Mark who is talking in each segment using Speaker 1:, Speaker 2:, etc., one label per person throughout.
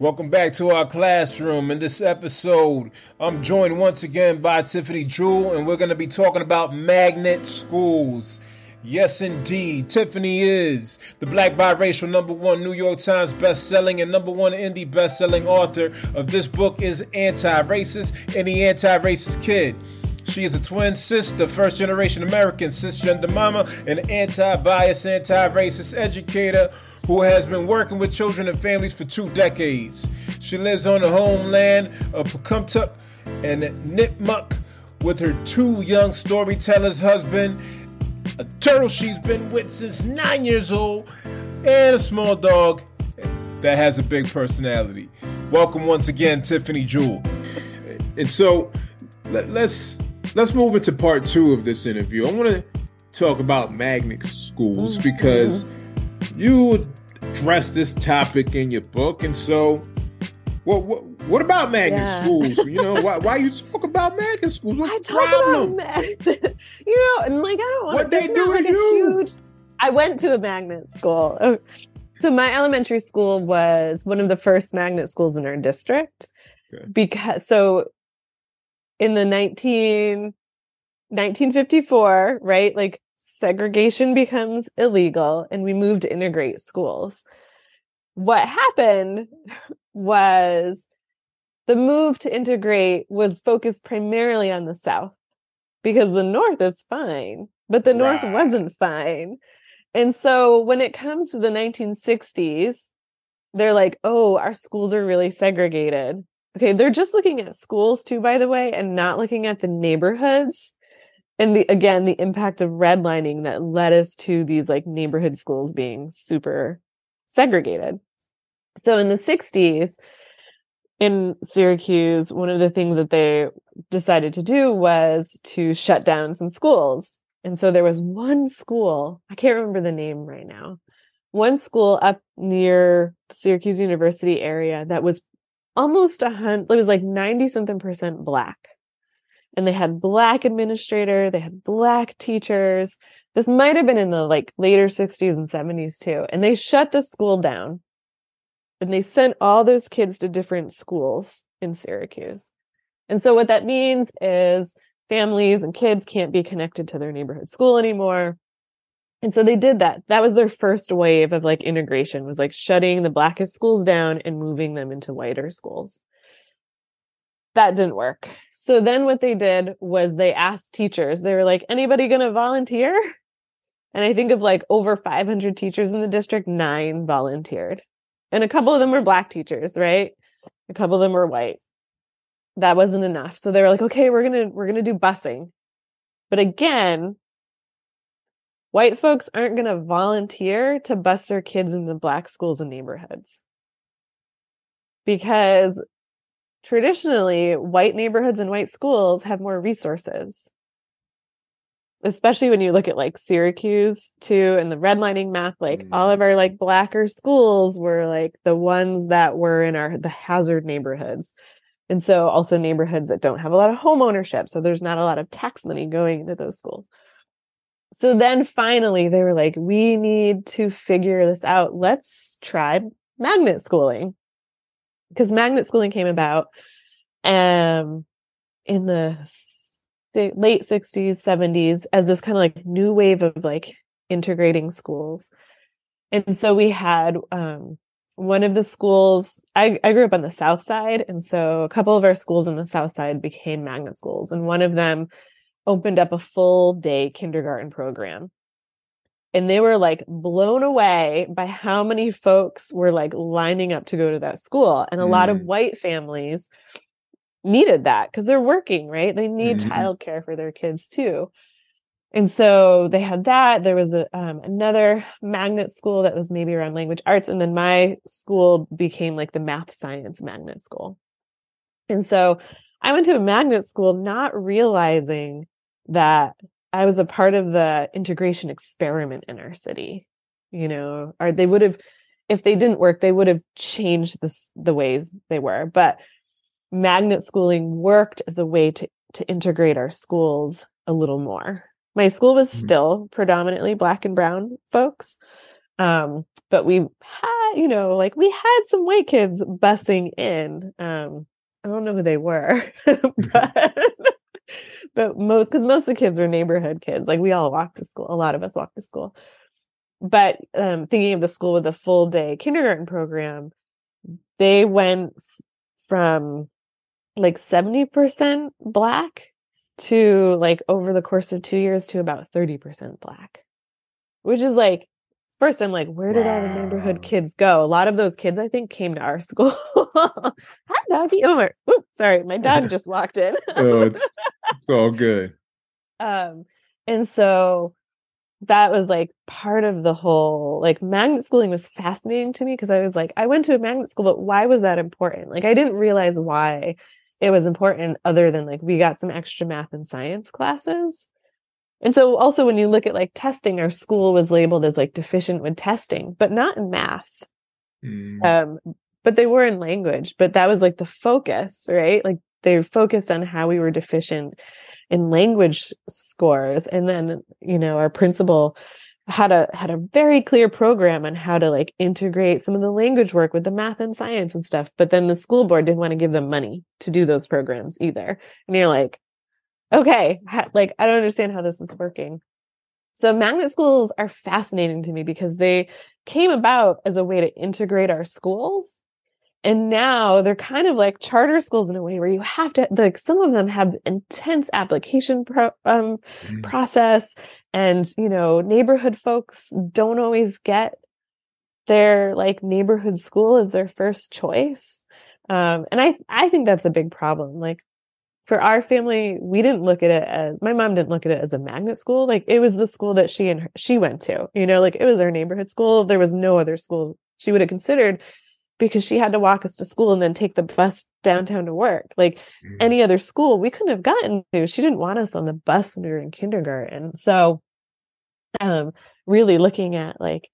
Speaker 1: Welcome back to our classroom. In this episode, I'm joined once again by Tiffany Jewell, and we're going to be talking about magnet schools. Yes, indeed. Tiffany is the black biracial number one New York Times best-selling and number one indie best-selling author of this book is Anti-Racist and the Anti-Racist Kid. She is a twin sister, first generation American, cisgender mama, an anti bias, anti racist educator who has been working with children and families for two decades. She lives on the homeland of Pocumtuc and Nipmuck with her two young storytellers husband, a turtle she's been with since nine years old, and a small dog that has a big personality. Welcome once again, Tiffany Jewell. And so let, let's let's move into part two of this interview. I want to talk about magnet schools mm-hmm. because you address this topic in your book, and so what what, what about magnet yeah. schools? You know, why why you talk about magnet schools? What's I the problem?
Speaker 2: Mag- you know, and like I don't want to.
Speaker 1: what they do
Speaker 2: like
Speaker 1: to you.
Speaker 2: Huge... I went to a magnet school. Oh, so my elementary school was one of the first magnet schools in our district. Okay. Because so in the 19 1954, right? Like segregation becomes illegal and we moved to integrate schools. What happened was the move to integrate was focused primarily on the South because the North is fine, but the North right. wasn't fine. And so when it comes to the 1960s, they're like, oh, our schools are really segregated. Okay, they're just looking at schools too, by the way, and not looking at the neighborhoods. And the again, the impact of redlining that led us to these like neighborhood schools being super segregated. So in the 60s, in Syracuse, one of the things that they decided to do was to shut down some schools. And so there was one school, I can't remember the name right now, one school up near Syracuse University area that was almost a hundred, it was like 90 something percent black. And they had black administrator, they had black teachers. This might have been in the like later 60s and 70s too. And they shut the school down and they sent all those kids to different schools in Syracuse. And so what that means is families and kids can't be connected to their neighborhood school anymore. And so they did that. That was their first wave of like integration was like shutting the blackest schools down and moving them into whiter schools. That didn't work. So then what they did was they asked teachers, they were like, anybody going to volunteer? And I think of like over 500 teachers in the district, nine volunteered. And a couple of them were black teachers, right? A couple of them were white. That wasn't enough. So they were like, okay, we're going to, we're going to do busing. But again, white folks aren't going to volunteer to bus their kids in the black schools and neighborhoods. Because traditionally white neighborhoods and white schools have more resources. Especially when you look at like Syracuse too and the redlining map like mm. all of our like blacker schools were like the ones that were in our the hazard neighborhoods. And so also neighborhoods that don't have a lot of home ownership so there's not a lot of tax money going into those schools so then finally they were like, we need to figure this out. Let's try magnet schooling. Because magnet schooling came about um, in the late 60s, 70s as this kind of like new wave of like integrating schools. And so we had um, one of the schools, I, I grew up on the South Side. And so a couple of our schools on the South Side became magnet schools. And one of them opened up a full day kindergarten program. And they were like blown away by how many folks were like lining up to go to that school. And a mm. lot of mm. white families needed that because they're working, right? They need mm-hmm. childcare for their kids too. And so they had that. There was a, um, another magnet school that was maybe around language arts. And then my school became like the math science magnet school. And so I went to a magnet school not realizing that I was a part of the integration experiment in our city. You know, or they would have, if they didn't work, they would have changed this, the ways they were. But magnet schooling worked as a way to, to integrate our schools a little more. My school was mm-hmm. still predominantly black and brown folks. Um, but we had, you know, like we had some white kids busing in. Um, I don't know who they were, but but most because most of the kids were neighborhood kids. Like we all walked to school. A lot of us walked to school. But um, thinking of the school with a full day kindergarten program, they went from like 70% black to like over the course of two years to about 30% black, which is like first I'm like, where did wow. all the neighborhood kids go? A lot of those kids, I think, came to our school. Hi, doggy. Oh, sorry, my dog just walked in.
Speaker 1: oh, it's, it's all good.
Speaker 2: Um, and so that was like part of the whole like magnet schooling was fascinating to me because I was like, I went to a magnet school, but why was that important? Like I didn't realize why it was important other than like we got some extra math and science classes and so also when you look at like testing, our school was labeled as like deficient with testing, but not in math. Mm. Um, but they were in language, but that was like the focus, right? Like they focused on how we were deficient in language scores. And then, you know, our principal had a had a very clear program on how to like integrate some of the language work with the math and science and stuff. But then the school board didn't want to give them money to do those programs either. And you're like, okay, like I don't understand how this is working. So magnet schools are fascinating to me because they came about as a way to integrate our schools. And now they're kind of like charter schools in a way where you have to like some of them have intense application pro, um, mm. process and you know neighborhood folks don't always get their like neighborhood school as their first choice. Um, and I I think that's a big problem. Like for our family, we didn't look at it as my mom didn't look at it as a magnet school. Like it was the school that she and her, she went to, you know, like it was our neighborhood school. There was no other school she would have considered because she had to walk us to school and then take the bus downtown to work. Like mm-hmm. any other school, we couldn't have gotten to. She didn't want us on the bus when we were in kindergarten. So, um, really looking at like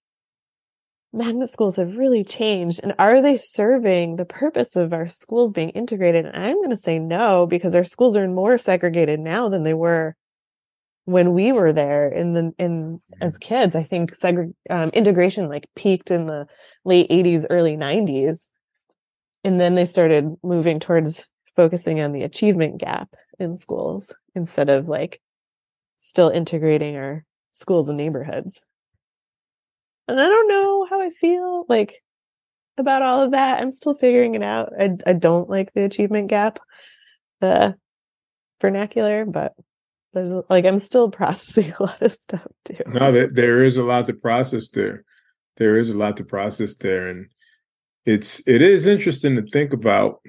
Speaker 2: magnet schools have really changed and are they serving the purpose of our schools being integrated and i'm going to say no because our schools are more segregated now than they were when we were there in the in as kids i think segre- um, integration like peaked in the late 80s early 90s and then they started moving towards focusing on the achievement gap in schools instead of like still integrating our schools and neighborhoods and I don't know how I feel like about all of that. I'm still figuring it out. I, I don't like the achievement gap, the vernacular, but there's like I'm still processing a lot of stuff too.
Speaker 1: No, there is a lot to process there. There is a lot to process there, and it's it is interesting to think about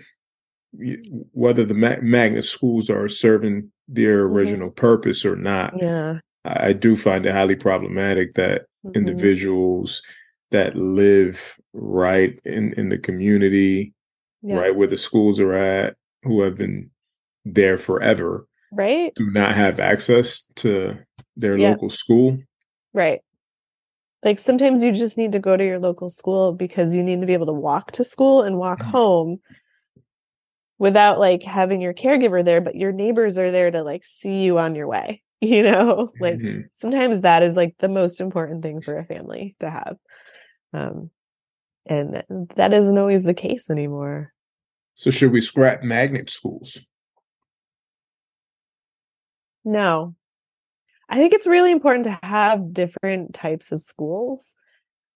Speaker 1: whether the magnet schools are serving their mm-hmm. original mm-hmm. purpose or not.
Speaker 2: Yeah,
Speaker 1: I do find it highly problematic that mm-hmm. individuals that live right in, in the community, yeah. right where the schools are at, who have been there forever,
Speaker 2: right,
Speaker 1: do not have access to their yeah. local school.
Speaker 2: Right. Like sometimes you just need to go to your local school because you need to be able to walk to school and walk mm-hmm. home without like having your caregiver there, but your neighbors are there to like see you on your way. you know like mm-hmm. sometimes that is like the most important thing for a family to have um and that isn't always the case anymore
Speaker 1: so should we scrap magnet schools
Speaker 2: no. I think it's really important to have different types of schools.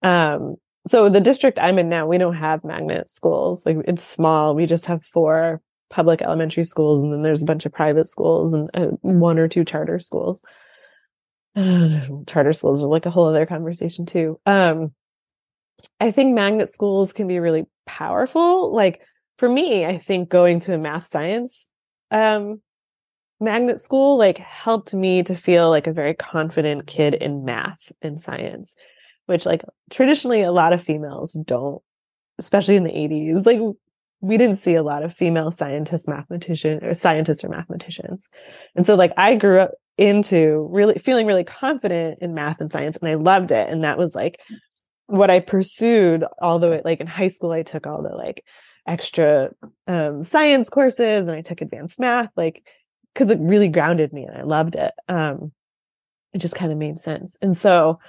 Speaker 2: Um so the district i'm in now we don't have magnet schools like it's small we just have four public elementary schools and then there's a bunch of private schools and uh, one or two charter schools. Uh, charter schools are like a whole other conversation too. Um i think magnet schools can be really powerful like for me i think going to a math science um magnet school like helped me to feel like a very confident kid in math and science which like traditionally a lot of females don't especially in the 80s like we didn't see a lot of female scientists, mathematician or scientists or mathematicians. And so like I grew up into really feeling really confident in math and science and I loved it. And that was like what I pursued the way like in high school, I took all the like extra um, science courses and I took advanced math, like because it really grounded me and I loved it. Um, it just kind of made sense. And so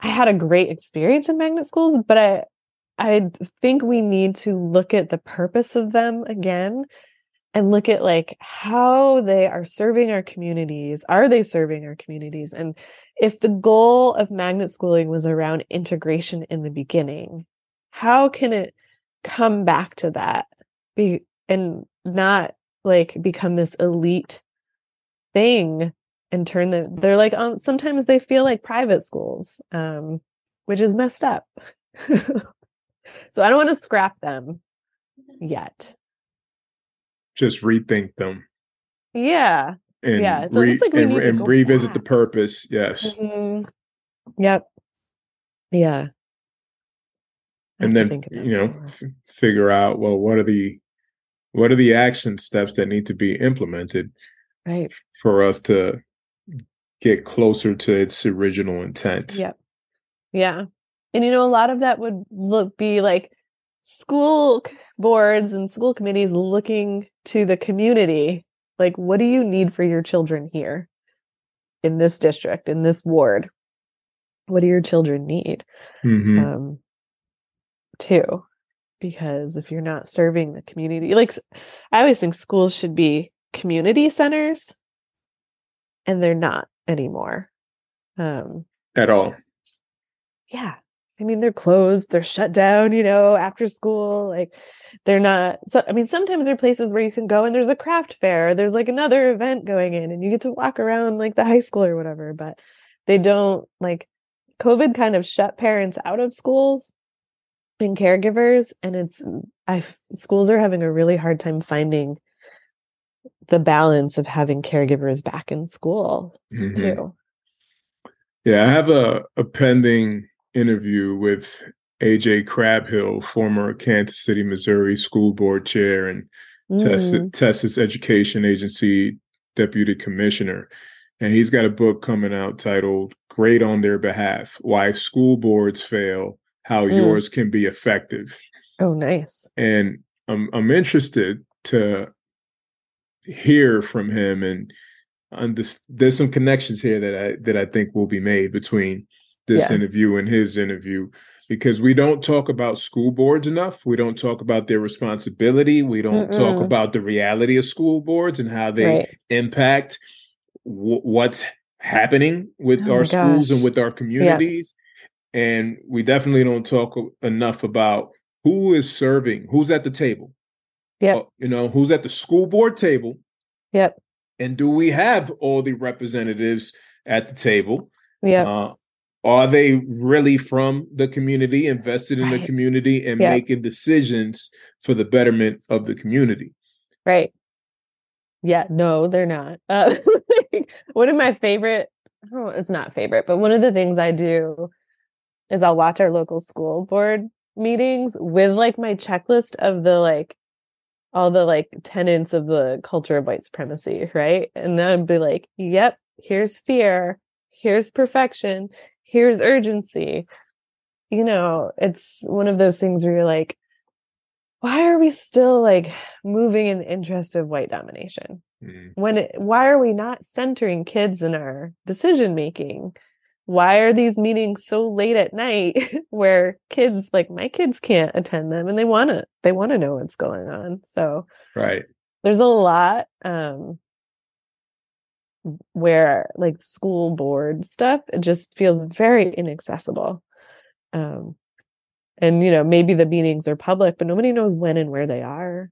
Speaker 2: I had a great experience in magnet schools, but I I think we need to look at the purpose of them again and look at like how they are serving our communities. Are they serving our communities? And if the goal of magnet schooling was around integration in the beginning, how can it come back to that be and not like become this elite thing and turn them they're like um sometimes they feel like private schools um which is messed up. So i don't want to scrap them yet.
Speaker 1: Just rethink them.
Speaker 2: Yeah.
Speaker 1: And
Speaker 2: yeah
Speaker 1: it's re- like we and, and revisit back. the purpose yes.
Speaker 2: Mm-hmm. yep. Yeah.
Speaker 1: And then you know f- figure out well what are the what are the action steps that need to be implemented
Speaker 2: right.
Speaker 1: for us to get closer to its original intent?
Speaker 2: Yep. Yeah. And you know a lot of that would look be like school boards and school committees looking to the community like what do you need for your children here in this district in this ward? What do your children need?
Speaker 1: Mm-hmm. um,
Speaker 2: too because if you're not serving the community like i always think schools should be community centers and they're not anymore. Um
Speaker 1: at all.
Speaker 2: Yeah. I mean they're closed they're shut down you know after school like they're not so i mean sometimes there are places where you can go and there's a craft fair there's like another event going in and you get to walk around like the high school or whatever but they don't like covid kind of shut parents out of schools and caregivers and it's i schools are having a really hard time finding the balance of having caregivers back in school mm-hmm. too
Speaker 1: yeah i have a, a pending interview with aj crabill former kansas city missouri school board chair and mm. texas education agency deputy commissioner and he's got a book coming out titled great on their behalf why school boards fail how mm. yours can be effective.
Speaker 2: Oh, nice.
Speaker 1: And I'm I'm interested to hear from him and there's some connections here that I that I think will be made between this yeah. interview and his interview because we don't talk about school boards enough. We don't talk about their responsibility. We don't Mm-mm. talk about the reality of school boards and how they right. impact w- what's happening with oh our schools and with our communities and we definitely don't talk enough about who is serving, who's at the table.
Speaker 2: Yeah.
Speaker 1: Uh, you know, who's at the school board table.
Speaker 2: Yep.
Speaker 1: And do we have all the representatives at the table?
Speaker 2: Yeah. Uh,
Speaker 1: are they really from the community, invested in right. the community, and yep. making decisions for the betterment of the community?
Speaker 2: Right. Yeah. No, they're not. Uh, one of my favorite. Oh, it's not favorite, but one of the things I do is I'll watch our local school board meetings with like my checklist of the like all the like tenets of the culture of white supremacy, right? And then I'd be like, yep, here's fear, here's perfection, here's urgency. You know, it's one of those things where you're like, why are we still like moving in the interest of white domination? Mm. When it, why are we not centering kids in our decision making? Why are these meetings so late at night where kids like my kids can't attend them and they want to they want to know what's going on. So
Speaker 1: right.
Speaker 2: there's a lot um where like school board stuff it just feels very inaccessible. Um and you know maybe the meetings are public but nobody knows when and where they are.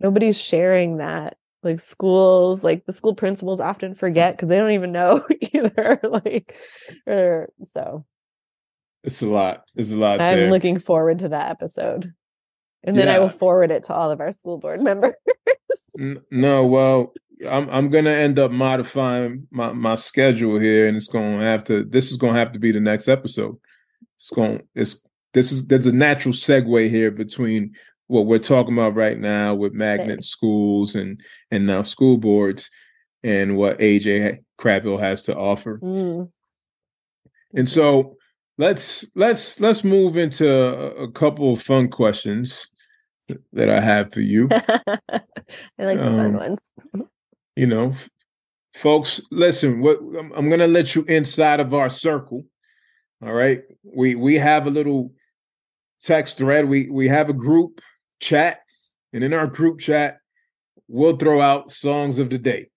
Speaker 2: Nobody's sharing that like schools like the school principals often forget because they don't even know either like or so.
Speaker 1: It's a lot. It's a lot
Speaker 2: i'm
Speaker 1: there.
Speaker 2: looking forward to that episode. And then yeah. i will forward it to all of our school board members.
Speaker 1: No well i'm i'm gonna end up modifying my my schedule here and it's gonna have to this is gonna have to be the next episode. It's going it's this is there's a natural segue here between what we're talking about right now with magnet schools and and now school boards and what AJ Crabill has to offer.
Speaker 2: Mm.
Speaker 1: And so let's let's let's move into a, couple of fun questions that I have for you.
Speaker 2: I like the fun
Speaker 1: Um,
Speaker 2: ones.
Speaker 1: you know, folks, listen, what I'm, I'm going to let you inside of our circle. All right? We we have a little text thread. We we have a group chat, and in our group chat, we'll throw out songs of the day.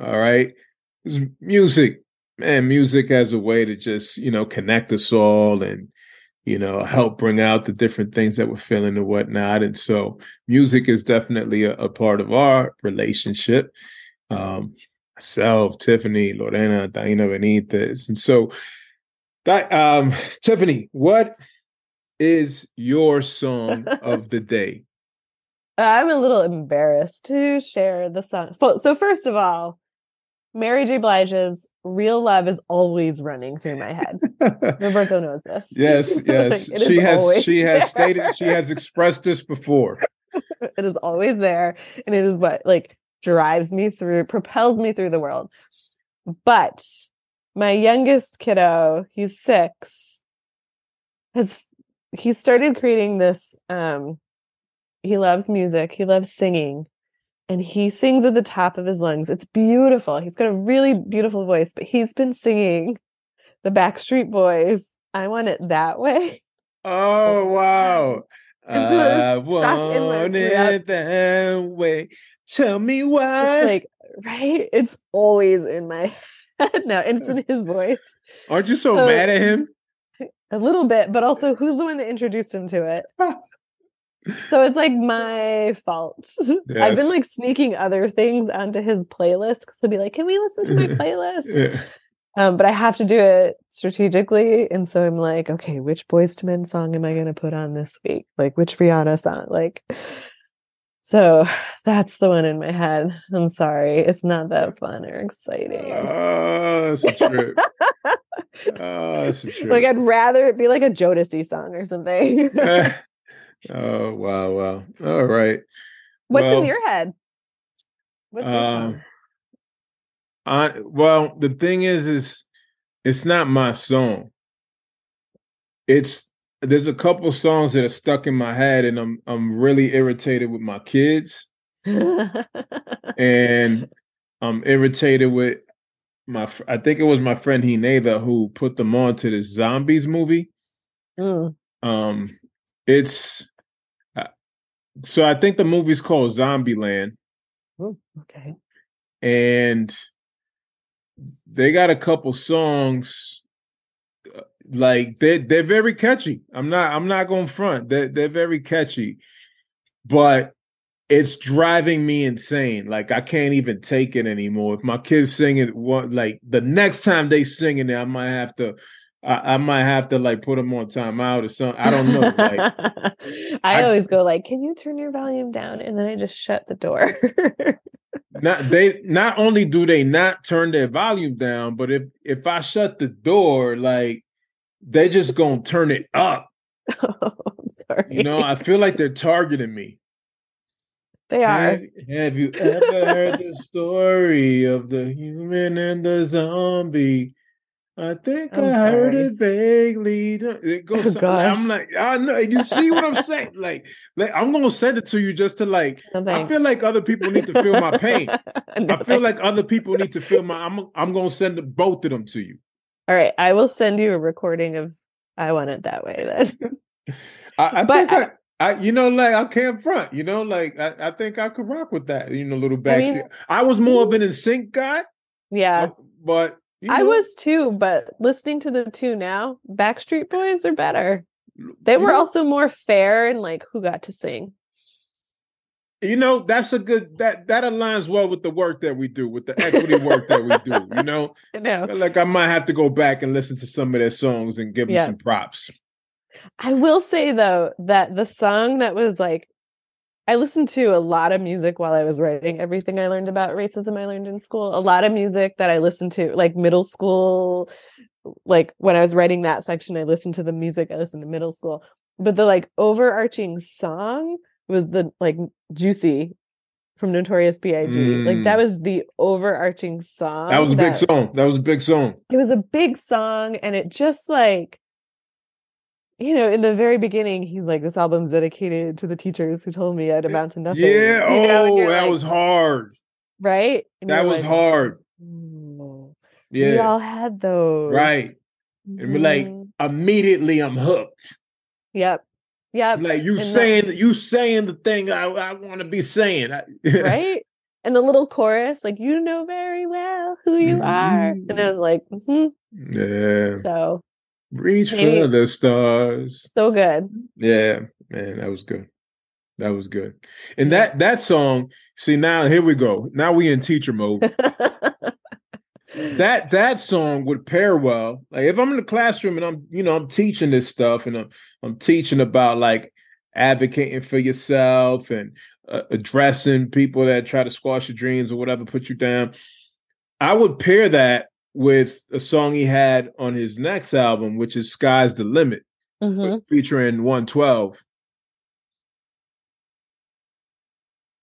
Speaker 1: All right? Music, man, music as a way to just, you know, connect us all and you know, help bring out the different things that we're feeling and whatnot. And so music is definitely a, a part of our relationship. Um, myself, Tiffany, Lorena, Daina Benitez. And so that um Tiffany, what is your song of the day?
Speaker 2: I'm a little embarrassed to share the song. So first of all, Mary J. Blige's "Real Love" is always running through my head. Roberto knows this.
Speaker 1: yes, yes.
Speaker 2: Like,
Speaker 1: she has she has stated she has expressed this before.
Speaker 2: it is always there, and it is what like drives me through, propels me through the world. But my youngest kiddo, he's six, has he started creating this. Um, he loves music. He loves singing. And he sings at the top of his lungs. It's beautiful. He's got a really beautiful voice, but he's been singing the Backstreet Boys. I want it that way.
Speaker 1: Oh wow.
Speaker 2: And so
Speaker 1: I
Speaker 2: was stuck in my
Speaker 1: want it that way. Tell me why.
Speaker 2: It's like, right? It's always in my head now. And it's in his voice.
Speaker 1: Aren't you so,
Speaker 2: so-
Speaker 1: mad at him?
Speaker 2: A little bit, but also who's the one that introduced him to it? So it's like my fault. I've been like sneaking other things onto his playlist because he'll be like, Can we listen to my playlist? Um, but I have to do it strategically. And so I'm like, okay, which Boyz II Men song am I going to put on this week? Like, which Rihanna song? Like, so that's the one in my head. I'm sorry. It's not that fun or exciting.
Speaker 1: Oh, that's a trip. Oh, that's a trip.
Speaker 2: like, I'd rather it be like a Jodeci song or something.
Speaker 1: oh wow, wow. All right.
Speaker 2: What's
Speaker 1: Well,
Speaker 2: in your head? What's your song?
Speaker 1: Um, I well, the thing is, is it's not my song. It's there's a couple songs that are stuck in my head, and I'm I'm really irritated with my kids, and I'm irritated with my. fr- I think it was my friend Hineda who put them on to this zombies movie.
Speaker 2: Mm.
Speaker 1: Um, it's uh, so I think the movie's called Zombieland.
Speaker 2: Ooh, okay.
Speaker 1: and they got a couple songs like they they're very catchy. I'm not I'm not going front. They they're very catchy. But it's driving me insane. Like I can't even take it anymore. If my kids sing it one like the next time they sing it, I might have to I, I might have to like put them on timeout or something. I don't know. Like
Speaker 2: I,
Speaker 1: I-
Speaker 2: always go like, "Can you turn your volume down?" And then I just shut the door.
Speaker 1: not they not only do they not turn their volume down, but if if I shut the door, like they just gonna turn it up.
Speaker 2: oh, I'm sorry.
Speaker 1: You know, I feel like they're targeting me.
Speaker 2: they are.
Speaker 1: Have, have you ever heard the story of the human and the zombie? I think
Speaker 2: I'm
Speaker 1: I heard it vaguely. It
Speaker 2: oh
Speaker 1: goes.
Speaker 2: Oh.
Speaker 1: I'm like, I know. You see what I'm saying? Like, like I'm gonna send it to you just to like.
Speaker 2: No,
Speaker 1: I feel like other people need to feel my pain.
Speaker 2: No,
Speaker 1: I feel like other people need to feel my. I'm. I'm gonna send both of them to you.
Speaker 2: All right, I will send you a recording of "I Want It That Way." Then
Speaker 1: I, I
Speaker 2: But
Speaker 1: think I, I, you know, like I can't front. You know, like I, I think I could rock with that. You know, little
Speaker 2: I mean-
Speaker 1: I was more of an NSYNC guy,
Speaker 2: yeah,
Speaker 1: but you
Speaker 2: I was too. But listening to the two now, Backstreet Boys are better. They were also more fair and like who got to sing.
Speaker 1: You know, that's a good that that aligns well with the work that we do, with the equity work that we do. You know, like I might have to go back and listen to some of their songs and give them some props.
Speaker 2: I will say though that the song that was like I listened to a lot of music while I was writing everything I learned about racism I learned in school. A lot of music that I listened to like middle school like when I was writing that section I listened to the music I listened to middle school. but the like overarching song was the like juicy from Notorious B.I.G. Like that
Speaker 1: Mm.
Speaker 2: was the overarching song.
Speaker 1: That was a big song. That was a big song.
Speaker 2: It was a big song, and it just like, you know, in the very beginning, he's like, "This album's dedicated to the teachers who told me I'd amount to nothing."
Speaker 1: Yeah.
Speaker 2: you know,
Speaker 1: Oh, that
Speaker 2: like,
Speaker 1: was hard.
Speaker 2: right. And
Speaker 1: That was
Speaker 2: like,
Speaker 1: hard.
Speaker 2: Yeah. We all had those,
Speaker 1: Right. And we're like,
Speaker 2: Mhm.
Speaker 1: immediately I'm hooked.
Speaker 2: "Yep, yep."
Speaker 1: Like you
Speaker 2: and
Speaker 1: saying you saying the thing I, I want to be saying.
Speaker 2: Right? And the little chorus, like, you know very well who you are. And I was like, hmm
Speaker 1: yeah.
Speaker 2: so,
Speaker 1: Reach
Speaker 2: maybe-
Speaker 1: for the stars.
Speaker 2: so good.
Speaker 1: Yeah, man, that was good. That was good. And that that song, see now here we go. Now we in teacher mode. that that song would pair well. Like if I'm in the classroom and I'm, you know, I'm teaching this stuff and I'm I'm teaching about like advocating for yourself and uh, addressing people that try to squash your dreams or whatever, put you down. I would pair that with a song he had on his next album, which is "Sky's the Limit,"
Speaker 2: Mhm.
Speaker 1: featuring 112.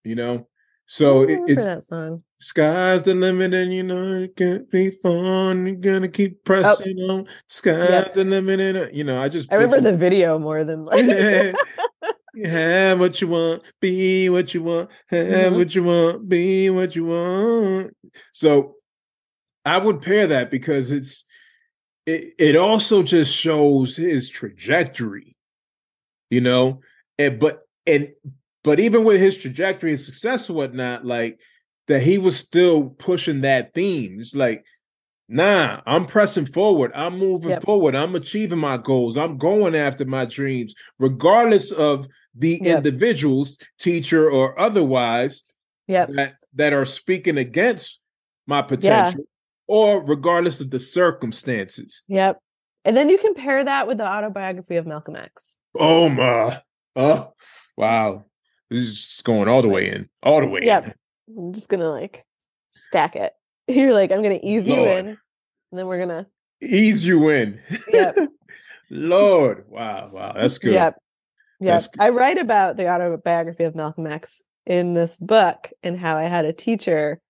Speaker 1: You know, so it, it's
Speaker 2: that song.
Speaker 1: Sky's the limit, and you know it can't be fun. You're gonna keep pressing on. Sky's
Speaker 2: Yep.
Speaker 1: the limit, and uh, you know I just
Speaker 2: I remember
Speaker 1: picture-
Speaker 2: the video more than like.
Speaker 1: You have what you want, be what you want, have
Speaker 2: Mhm.
Speaker 1: what you want, be what you want. So I would pair that because it's it it also just shows his trajectory, you know, and but and but even with his trajectory and success and whatnot, like that he was still pushing that theme. It's like, nah, I'm pressing forward. I'm moving
Speaker 2: Yep.
Speaker 1: forward. I'm achieving my goals. I'm going after my dreams, regardless of the
Speaker 2: Yep.
Speaker 1: individuals, teacher or otherwise,
Speaker 2: yep.
Speaker 1: that, that are speaking against my potential, or regardless of the circumstances.
Speaker 2: Yep. And then you compare that with the autobiography of Malcolm X.
Speaker 1: Oh my, oh wow. This is just going all the way in, all the way
Speaker 2: Yep.
Speaker 1: in.
Speaker 2: I'm just gonna like stack it. You're like, I'm gonna ease you in, and then we're gonna
Speaker 1: Ease you in.
Speaker 2: Yep.
Speaker 1: Lord. Wow, wow. That's good.
Speaker 2: Yep. Yep.
Speaker 1: Good.
Speaker 2: I write about the autobiography of Malcolm X in this book and how I had a teacher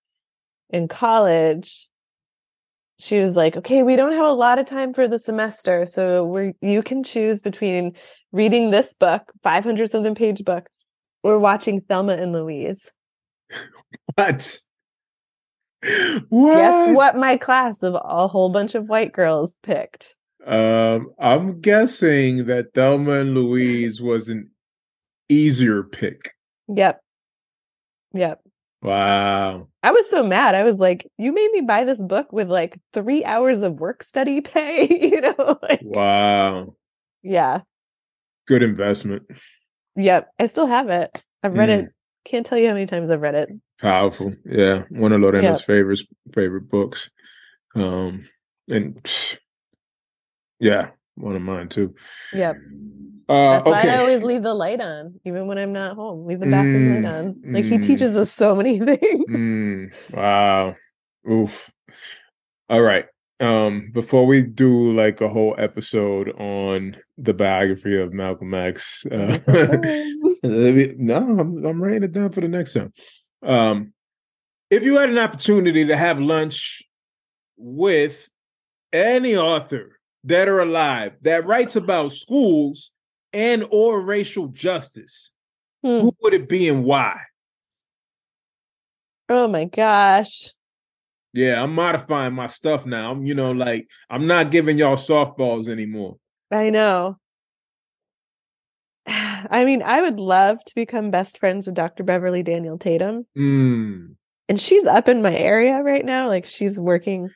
Speaker 2: in college. She was like, "Okay, we don't have a lot of time for the semester, so we you can choose between reading this book, 500 something page book, or watching Thelma and Louise."
Speaker 1: What? What?
Speaker 2: Guess what my class of a whole bunch of white girls picked?
Speaker 1: Um, I'm guessing that Thelma and Louise was an easier pick.
Speaker 2: Yep. Yep.
Speaker 1: Wow.
Speaker 2: I was so mad. I was like, you made me buy this book with like three hours of work study pay, you know? Like,
Speaker 1: Wow.
Speaker 2: yeah.
Speaker 1: Good investment.
Speaker 2: Yep. I still have it. I've read
Speaker 1: Mm.
Speaker 2: it. Can't tell you how many times I've read it.
Speaker 1: Powerful. Yeah. One of Lorena's favorite favorite books. Um and psh, yeah, one of mine too.
Speaker 2: Yep.
Speaker 1: Uh
Speaker 2: That's
Speaker 1: okay.
Speaker 2: why I always leave the light on, even when I'm not home. Leave the bathroom
Speaker 1: Mm,
Speaker 2: light on. Like he
Speaker 1: mm.
Speaker 2: teaches us so many things.
Speaker 1: Mm, wow. Oof. All right. Um, before we do like a whole episode on the biography of Malcolm X, uh,
Speaker 2: That'd be so fun.
Speaker 1: let me- no, I'm I'm writing it down for the next time. Um, if you had an opportunity to have lunch with any author dead or alive that writes about schools and or racial justice,
Speaker 2: Hmm.
Speaker 1: who would it be and why?
Speaker 2: Oh my gosh.
Speaker 1: Yeah, I'm modifying my stuff now. I'm, you know, like I'm not giving y'all softballs anymore.
Speaker 2: I know. I mean, I would love to become best friends with Dr. Beverly Daniel Tatum.
Speaker 1: Mm.
Speaker 2: and she's up in my area right now like she's working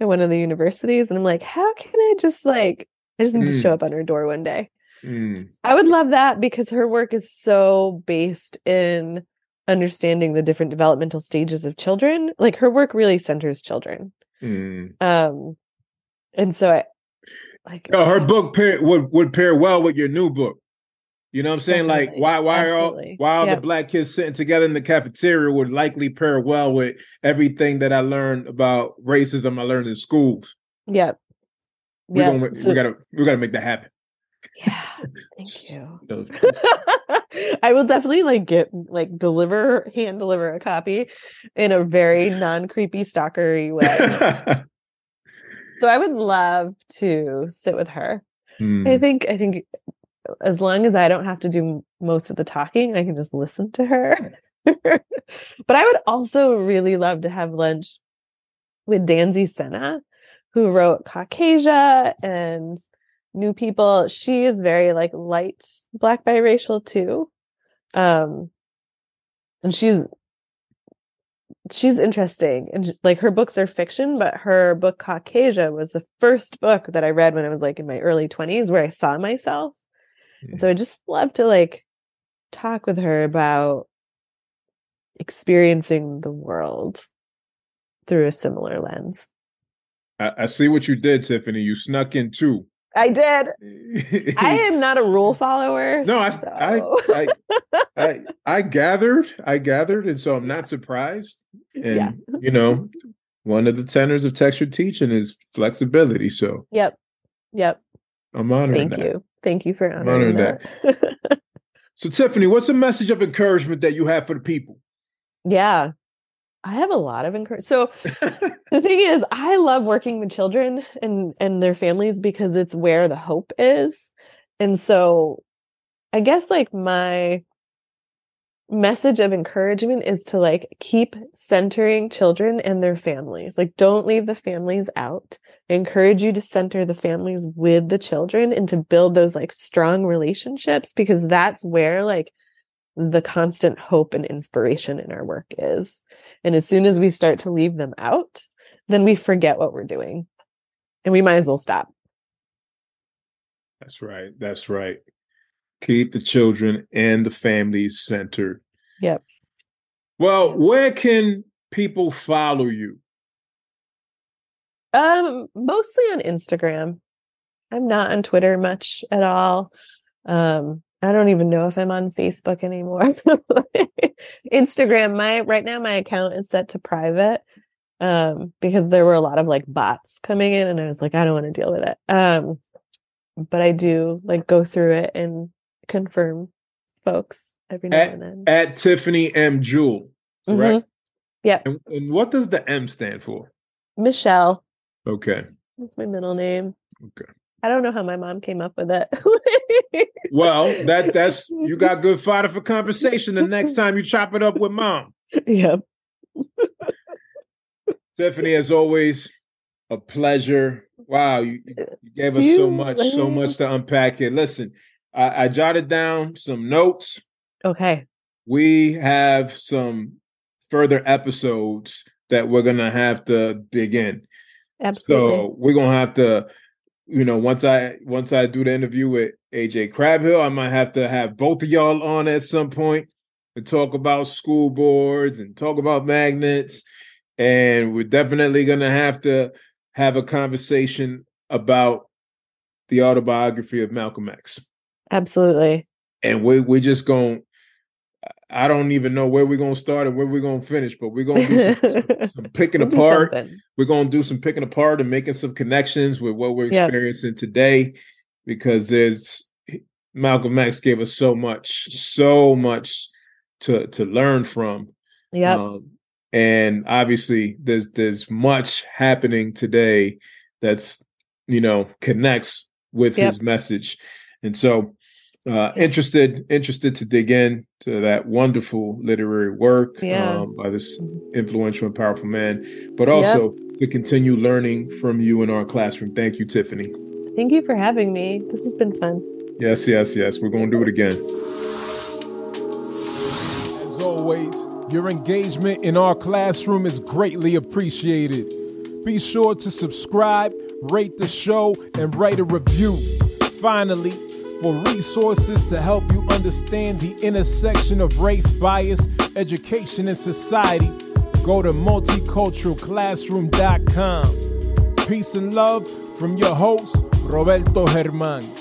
Speaker 2: at one of the universities and i'm like how can i just like i just need to show
Speaker 1: Mm.
Speaker 2: up on her door one day
Speaker 1: Mm.
Speaker 2: i would love that because her work is so based in understanding the different developmental stages of children like her work really centers children
Speaker 1: Mm.
Speaker 2: um and so i like
Speaker 1: her book pair, would would pair well with your new book. You know what I'm saying? Like why why are all
Speaker 2: Absolutely.
Speaker 1: why all
Speaker 2: Yep.
Speaker 1: the black kids sitting together in the cafeteria would likely pair well with everything that I learned about racism I learned in schools.
Speaker 2: yep
Speaker 1: We
Speaker 2: yep
Speaker 1: gonna
Speaker 2: So-
Speaker 1: we gotta we gotta make that happen.
Speaker 2: Yeah, thank you. I will definitely like get like deliver hand deliver a copy in a very non creepy stalkery way. so I would love to sit with her.
Speaker 1: Hmm.
Speaker 2: I think I think as long as I don't have to do most of the talking, I can just listen to her. but I would also really love to have lunch with Danzy Senna, who wrote Caucasia and New People. She is very like light black biracial too. Um and she's she's interesting and like her books are fiction but her book caucasia was the first book that i read when i was like in my early 20s where i saw myself and so i just love to like talk with her about experiencing the world through a similar lens
Speaker 1: I, I see what you did, Tiffany. You snuck in too.
Speaker 2: I did i am not a rule follower
Speaker 1: No, I,
Speaker 2: so-
Speaker 1: I, I, I, I gathered, I gathered, and so I'm not surprised. And
Speaker 2: Yeah.
Speaker 1: you know, one of the tenors of textured teaching is flexibility. So
Speaker 2: yep yep
Speaker 1: I'm honoring
Speaker 2: thank
Speaker 1: that.
Speaker 2: you thank you for
Speaker 1: honoring
Speaker 2: honoring that,
Speaker 1: So, Tiffany, what's a message of encouragement that you have for the people?
Speaker 2: yeah i have a lot of encouragement so the thing is i love working with children and and their families because it's where the hope is and so i guess like my message of encouragement is to like keep centering children and their families like don't leave the families out. I encourage you to center the families with the children and to build those like strong relationships because that's where like the constant hope and inspiration in our work is and as soon as we start to leave them out, then we forget what we're doing. And we might as well stop.
Speaker 1: That's right. That's right. Keep the children and the families centered.
Speaker 2: Yep.
Speaker 1: Well, where can people follow you?
Speaker 2: Um, mostly on Instagram. I'm not on Twitter much at all. Um, I don't even know if I'm on Facebook anymore. Instagram, my right now my account is set to private. Um, because there were a lot of like bots coming in and I was like, I don't want to deal with it. Um, but I do like go through it and confirm folks every now and then.
Speaker 1: At Tiffany M. Jewell,
Speaker 2: Mhm.
Speaker 1: correct?
Speaker 2: Yep.
Speaker 1: And, and what does the M stand for?
Speaker 2: Michelle.
Speaker 1: Okay.
Speaker 2: That's my middle name.
Speaker 1: Okay.
Speaker 2: I don't know how my mom came up with it.
Speaker 1: Well, that that's you got good fodder for conversation the next time you chop it up with mom.
Speaker 2: Yep.
Speaker 1: Tiffany, as always, a pleasure. Wow, you, you gave us so
Speaker 2: you-
Speaker 1: much, so much to unpack here. Listen, I, I jotted down some notes.
Speaker 2: Okay.
Speaker 1: We have some further episodes that we're gonna have to dig in.
Speaker 2: Absolutely.
Speaker 1: So we're gonna have to, you know, once I once I do the interview with AJ Crabill, I might have to have both of y'all on at some point to talk about school boards and talk about magnets. And we're definitely gonna have to have a conversation about the autobiography of Malcolm X.
Speaker 2: Absolutely.
Speaker 1: And we we're just going I don't even know where we're gonna start and where we're gonna finish, but we're gonna do some, some, some picking
Speaker 2: We'll
Speaker 1: apart. we're going to do some picking apart and making some connections with what we're
Speaker 2: Yep.
Speaker 1: experiencing today because there's Malcolm X gave us so much so much to to learn from.
Speaker 2: Yeah,
Speaker 1: um, and obviously there's there's much happening today that's you know connects with
Speaker 2: Yep.
Speaker 1: his message. And so uh interested interested to dig in to that wonderful literary work
Speaker 2: Yeah.
Speaker 1: um, by this influential and powerful man but also to continue learning from you in our classroom thank you tiffany
Speaker 2: Thank you for having me. This has been fun.
Speaker 1: yes yes yes we're going to do it again
Speaker 3: As always, your engagement in our classroom is greatly appreciated. Be sure to subscribe, rate the show, and write a review. Finally, for resources to help you understand the intersection of race, bias, education, and society, go to multiculturalclassroom.com. Peace and love from your host, Roberto Germán.